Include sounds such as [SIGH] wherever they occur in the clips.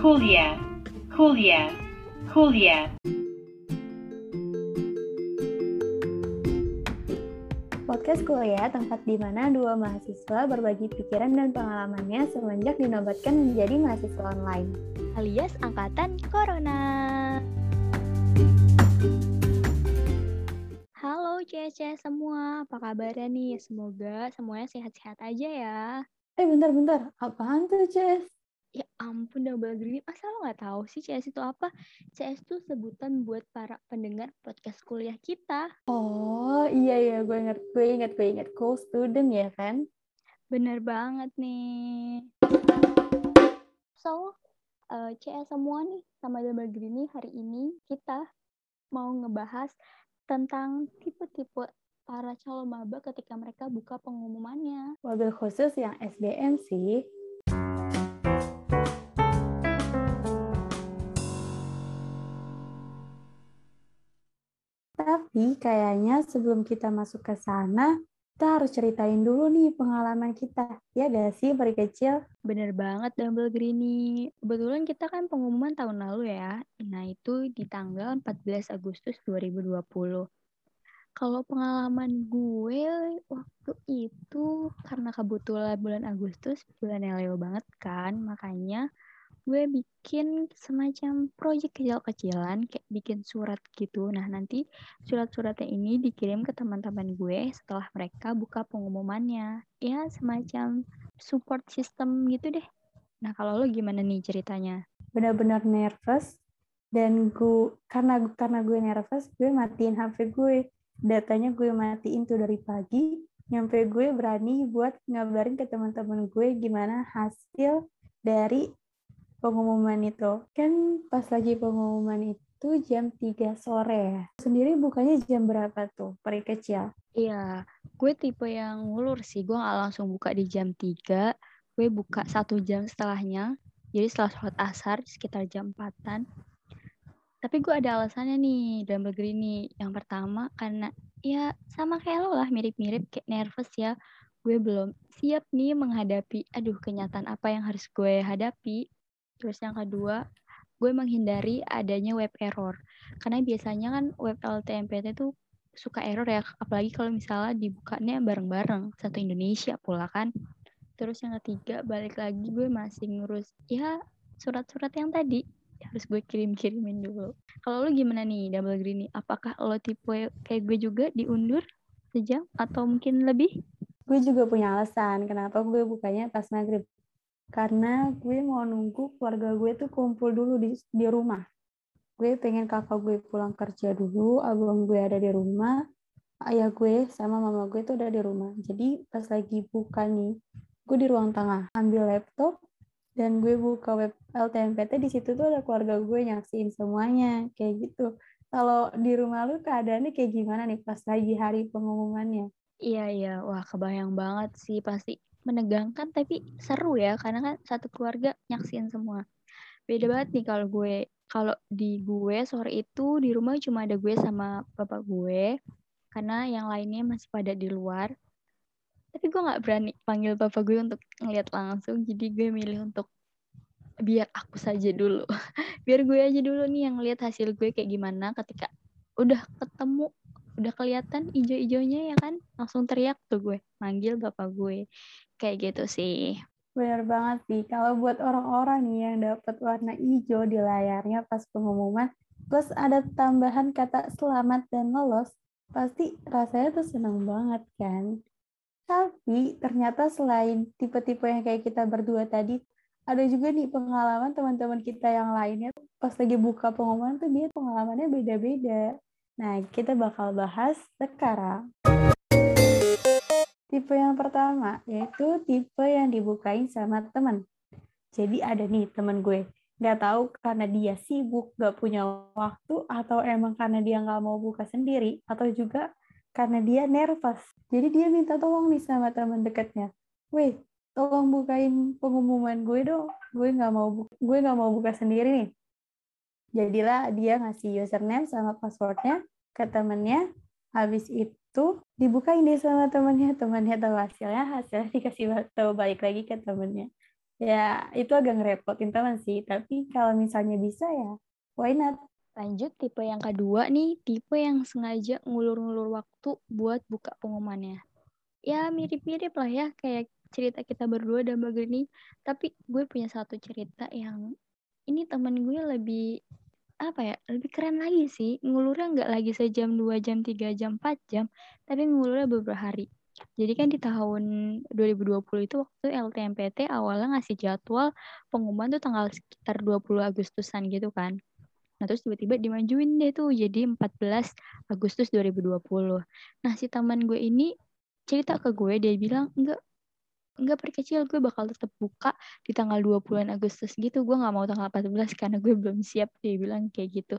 kuliah, kuliah, kuliah. Podcast kuliah tempat di mana dua mahasiswa berbagi pikiran dan pengalamannya semenjak dinobatkan menjadi mahasiswa online. alias angkatan Corona. Halo CS semua, apa kabarnya nih? Semoga semuanya sehat-sehat aja ya. Eh bentar-bentar, apaan tuh Ces? Ya ampun double green, masa lo nggak tahu sih CS itu apa? CS itu sebutan buat para pendengar podcast kuliah kita. Oh iya iya gue inget, gue inget, gue inget. Co student ya kan? Bener banget nih. So, eh, CS semua nih sama double green nih hari ini kita mau ngebahas tentang tipe-tipe para calon maba ketika mereka buka pengumumannya. Wabil khusus yang SBM sih. Tapi kayaknya sebelum kita masuk ke sana, kita harus ceritain dulu nih pengalaman kita. Ya gak sih, peri kecil? Bener banget Double Greeny. Kebetulan kita kan pengumuman tahun lalu ya. Nah itu di tanggal 14 Agustus 2020. Kalau pengalaman gue waktu itu karena kebetulan bulan Agustus bulan yang Leo banget kan, makanya gue bikin semacam project kecil-kecilan kayak bikin surat gitu. Nah, nanti surat-suratnya ini dikirim ke teman-teman gue setelah mereka buka pengumumannya. Ya, semacam support system gitu deh. Nah, kalau lo gimana nih ceritanya? Benar-benar nervous. Dan gue, karena, karena gue nervous, gue matiin HP gue. Datanya gue matiin tuh dari pagi. Nyampe gue berani buat ngabarin ke teman-teman gue gimana hasil dari pengumuman itu. Kan pas lagi pengumuman itu jam 3 sore ya. Sendiri bukanya jam berapa tuh, peri kecil? Iya, gue tipe yang ngulur sih. Gue gak langsung buka di jam 3. Gue buka satu jam setelahnya. Jadi setelah sholat asar, sekitar jam 4-an. Tapi gue ada alasannya nih, Double Green nih. Yang pertama, karena ya sama kayak lo lah, mirip-mirip, kayak nervous ya. Gue belum siap nih menghadapi, aduh kenyataan apa yang harus gue hadapi. Terus yang kedua, gue menghindari adanya web error. Karena biasanya kan web LTMPT itu suka error ya, apalagi kalau misalnya dibukanya bareng-bareng, satu Indonesia pula kan. Terus yang ketiga, balik lagi gue masih ngurus, ya surat-surat yang tadi harus gue kirim-kirimin dulu. Kalau lo gimana nih, Double Green nih? Apakah lo tipe kayak gue juga diundur sejam atau mungkin lebih? Gue juga punya alasan kenapa gue bukanya pas maghrib karena gue mau nunggu keluarga gue tuh kumpul dulu di, di rumah. Gue pengen kakak gue pulang kerja dulu, abang gue ada di rumah, ayah gue sama mama gue tuh udah di rumah. Jadi pas lagi buka nih, gue di ruang tengah, ambil laptop, dan gue buka web LTMPT, di situ tuh ada keluarga gue nyaksiin semuanya, kayak gitu. Kalau di rumah lu keadaannya kayak gimana nih pas lagi hari pengumumannya? Iya, iya. Wah, kebayang banget sih pasti menegangkan tapi seru ya karena kan satu keluarga nyaksiin semua. Beda banget nih kalau gue kalau di gue sore itu di rumah cuma ada gue sama bapak gue karena yang lainnya masih pada di luar. Tapi gue nggak berani panggil bapak gue untuk ngeliat langsung jadi gue milih untuk biar aku saja dulu. [LAUGHS] biar gue aja dulu nih yang lihat hasil gue kayak gimana ketika udah ketemu udah kelihatan ijo-ijonya ya kan langsung teriak tuh gue manggil bapak gue kayak gitu sih Benar banget sih. Kalau buat orang-orang nih yang dapat warna hijau di layarnya pas pengumuman, plus ada tambahan kata selamat dan lolos, pasti rasanya tuh seneng banget kan. Tapi ternyata selain tipe-tipe yang kayak kita berdua tadi, ada juga nih pengalaman teman-teman kita yang lainnya pas lagi buka pengumuman tuh dia pengalamannya beda-beda. Nah, kita bakal bahas sekarang. Tipe yang pertama, yaitu tipe yang dibukain sama teman. Jadi ada nih teman gue, nggak tahu karena dia sibuk, nggak punya waktu, atau emang karena dia nggak mau buka sendiri, atau juga karena dia nervous. Jadi dia minta tolong nih sama teman dekatnya. Weh, tolong bukain pengumuman gue dong. Gue nggak mau gue nggak mau buka sendiri nih. Jadilah dia ngasih username sama passwordnya ke temennya. Habis itu dibukain deh sama temennya. Temennya tahu hasilnya, hasilnya dikasih tahu balik lagi ke temennya. ya itu agak ngerepotin teman sih tapi kalau misalnya bisa ya why not Lanjut tipe yang kedua nih, tipe yang sengaja ngulur-ngulur waktu buat buka pengumumannya. Ya mirip-mirip lah ya kayak cerita kita berdua dan begini. Tapi gue punya satu cerita yang ini temen gue lebih apa ya lebih keren lagi sih. Ngulurnya nggak lagi sejam dua jam tiga jam empat jam tapi ngulurnya beberapa hari. Jadi kan di tahun 2020 itu waktu LTMPT awalnya ngasih jadwal pengumuman tuh tanggal sekitar 20 Agustusan gitu kan. Nah, terus tiba-tiba dimajuin deh tuh jadi 14 Agustus 2020. Nah, si teman gue ini cerita ke gue, dia bilang, enggak, enggak perkecil, gue bakal tetap buka di tanggal 20 Agustus gitu. Gue nggak mau tanggal 14 karena gue belum siap, dia bilang kayak gitu.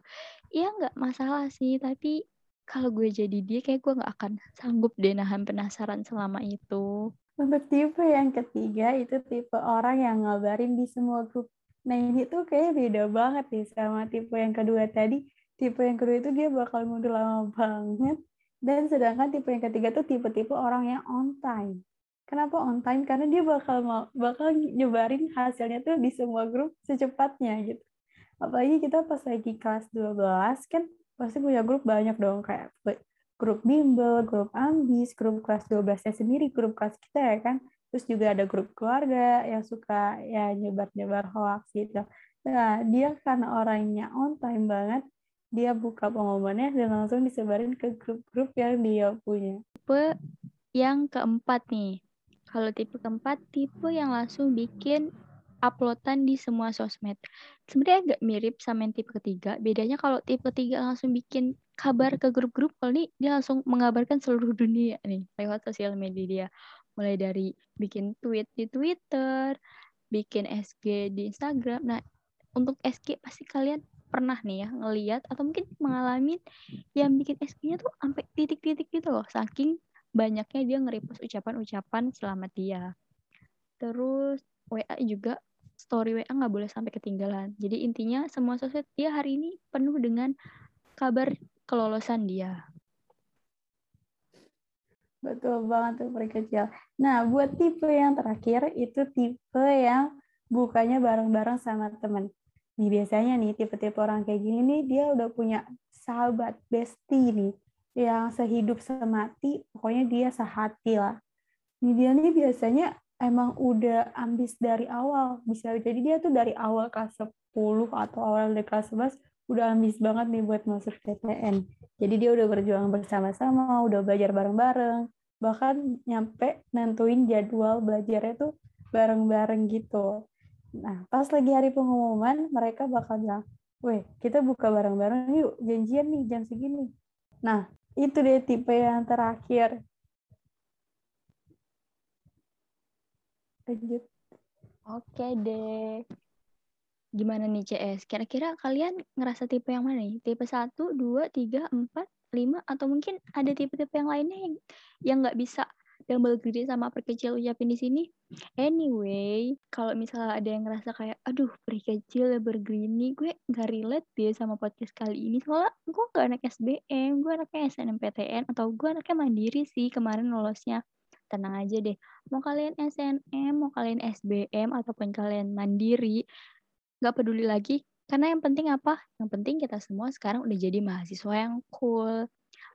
Iya nggak masalah sih, tapi kalau gue jadi dia, kayak gue nggak akan sanggup deh nahan penasaran selama itu. Untuk tipe yang ketiga, itu tipe orang yang ngabarin di semua grup Nah ini tuh kayak beda banget nih sama tipe yang kedua tadi. Tipe yang kedua itu dia bakal mundur lama banget. Dan sedangkan tipe yang ketiga tuh tipe-tipe orang yang on time. Kenapa on time? Karena dia bakal mau, bakal nyebarin hasilnya tuh di semua grup secepatnya gitu. Apalagi kita pas lagi kelas 12 kan pasti punya grup banyak dong kayak grup bimbel, grup ambis, grup kelas 12-nya sendiri, grup kelas kita ya kan terus juga ada grup keluarga yang suka ya nyebar-nyebar hoax gitu nah dia karena orangnya on time banget dia buka pengumumannya dan langsung disebarin ke grup-grup yang dia punya tipe yang keempat nih kalau tipe keempat tipe yang langsung bikin uploadan di semua sosmed. Sebenarnya agak mirip sama yang tipe ketiga. Bedanya kalau tipe ketiga langsung bikin kabar ke grup-grup, kalau ini dia langsung mengabarkan seluruh dunia nih lewat sosial media dia mulai dari bikin tweet di Twitter, bikin SG di Instagram. Nah, untuk SG pasti kalian pernah nih ya ngeliat atau mungkin mengalami yang bikin SG-nya tuh sampai titik-titik gitu loh, saking banyaknya dia nge-repost ucapan-ucapan selamat dia. Terus WA juga story WA nggak boleh sampai ketinggalan. Jadi intinya semua sosial dia hari ini penuh dengan kabar kelolosan dia. Betul banget tuh kecil. Nah, buat tipe yang terakhir itu tipe yang bukanya bareng-bareng sama temen. Nih biasanya nih tipe-tipe orang kayak gini nih dia udah punya sahabat bestie nih yang sehidup semati, pokoknya dia sehati lah. Nih dia nih biasanya emang udah ambis dari awal. Bisa jadi dia tuh dari awal kelas 10 atau awal dari kelas 11 udah ambis banget nih buat masuk PTN. Jadi dia udah berjuang bersama-sama, udah belajar bareng-bareng, bahkan nyampe nentuin jadwal belajarnya tuh bareng-bareng gitu. Nah, pas lagi hari pengumuman, mereka bakal bilang, weh, kita buka bareng-bareng yuk, janjian nih jam segini. Nah, itu deh tipe yang terakhir. Lanjut. Oke deh. Gimana nih CS? Kira-kira kalian ngerasa tipe yang mana nih? Tipe 1, 2, 3, 4, 5, atau mungkin ada tipe-tipe yang lainnya yang yang nggak bisa double gede sama perkecil ucapin di sini. Anyway, kalau misalnya ada yang ngerasa kayak, aduh, perkecil bergrini, gue nggak relate deh sama podcast kali ini. Soalnya gue nggak anak SBM, gue anaknya SNMPTN, atau gue anaknya mandiri sih kemarin lolosnya. Tenang aja deh, mau kalian SNM, mau kalian SBM, ataupun kalian mandiri, nggak peduli lagi karena yang penting apa yang penting kita semua sekarang udah jadi mahasiswa yang cool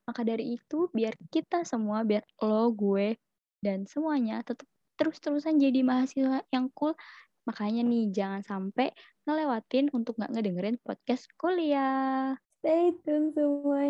maka dari itu biar kita semua biar lo gue dan semuanya tetap terus-terusan jadi mahasiswa yang cool. Makanya nih jangan sampai ngelewatin untuk nggak ngedengerin podcast kuliah. Stay tune semua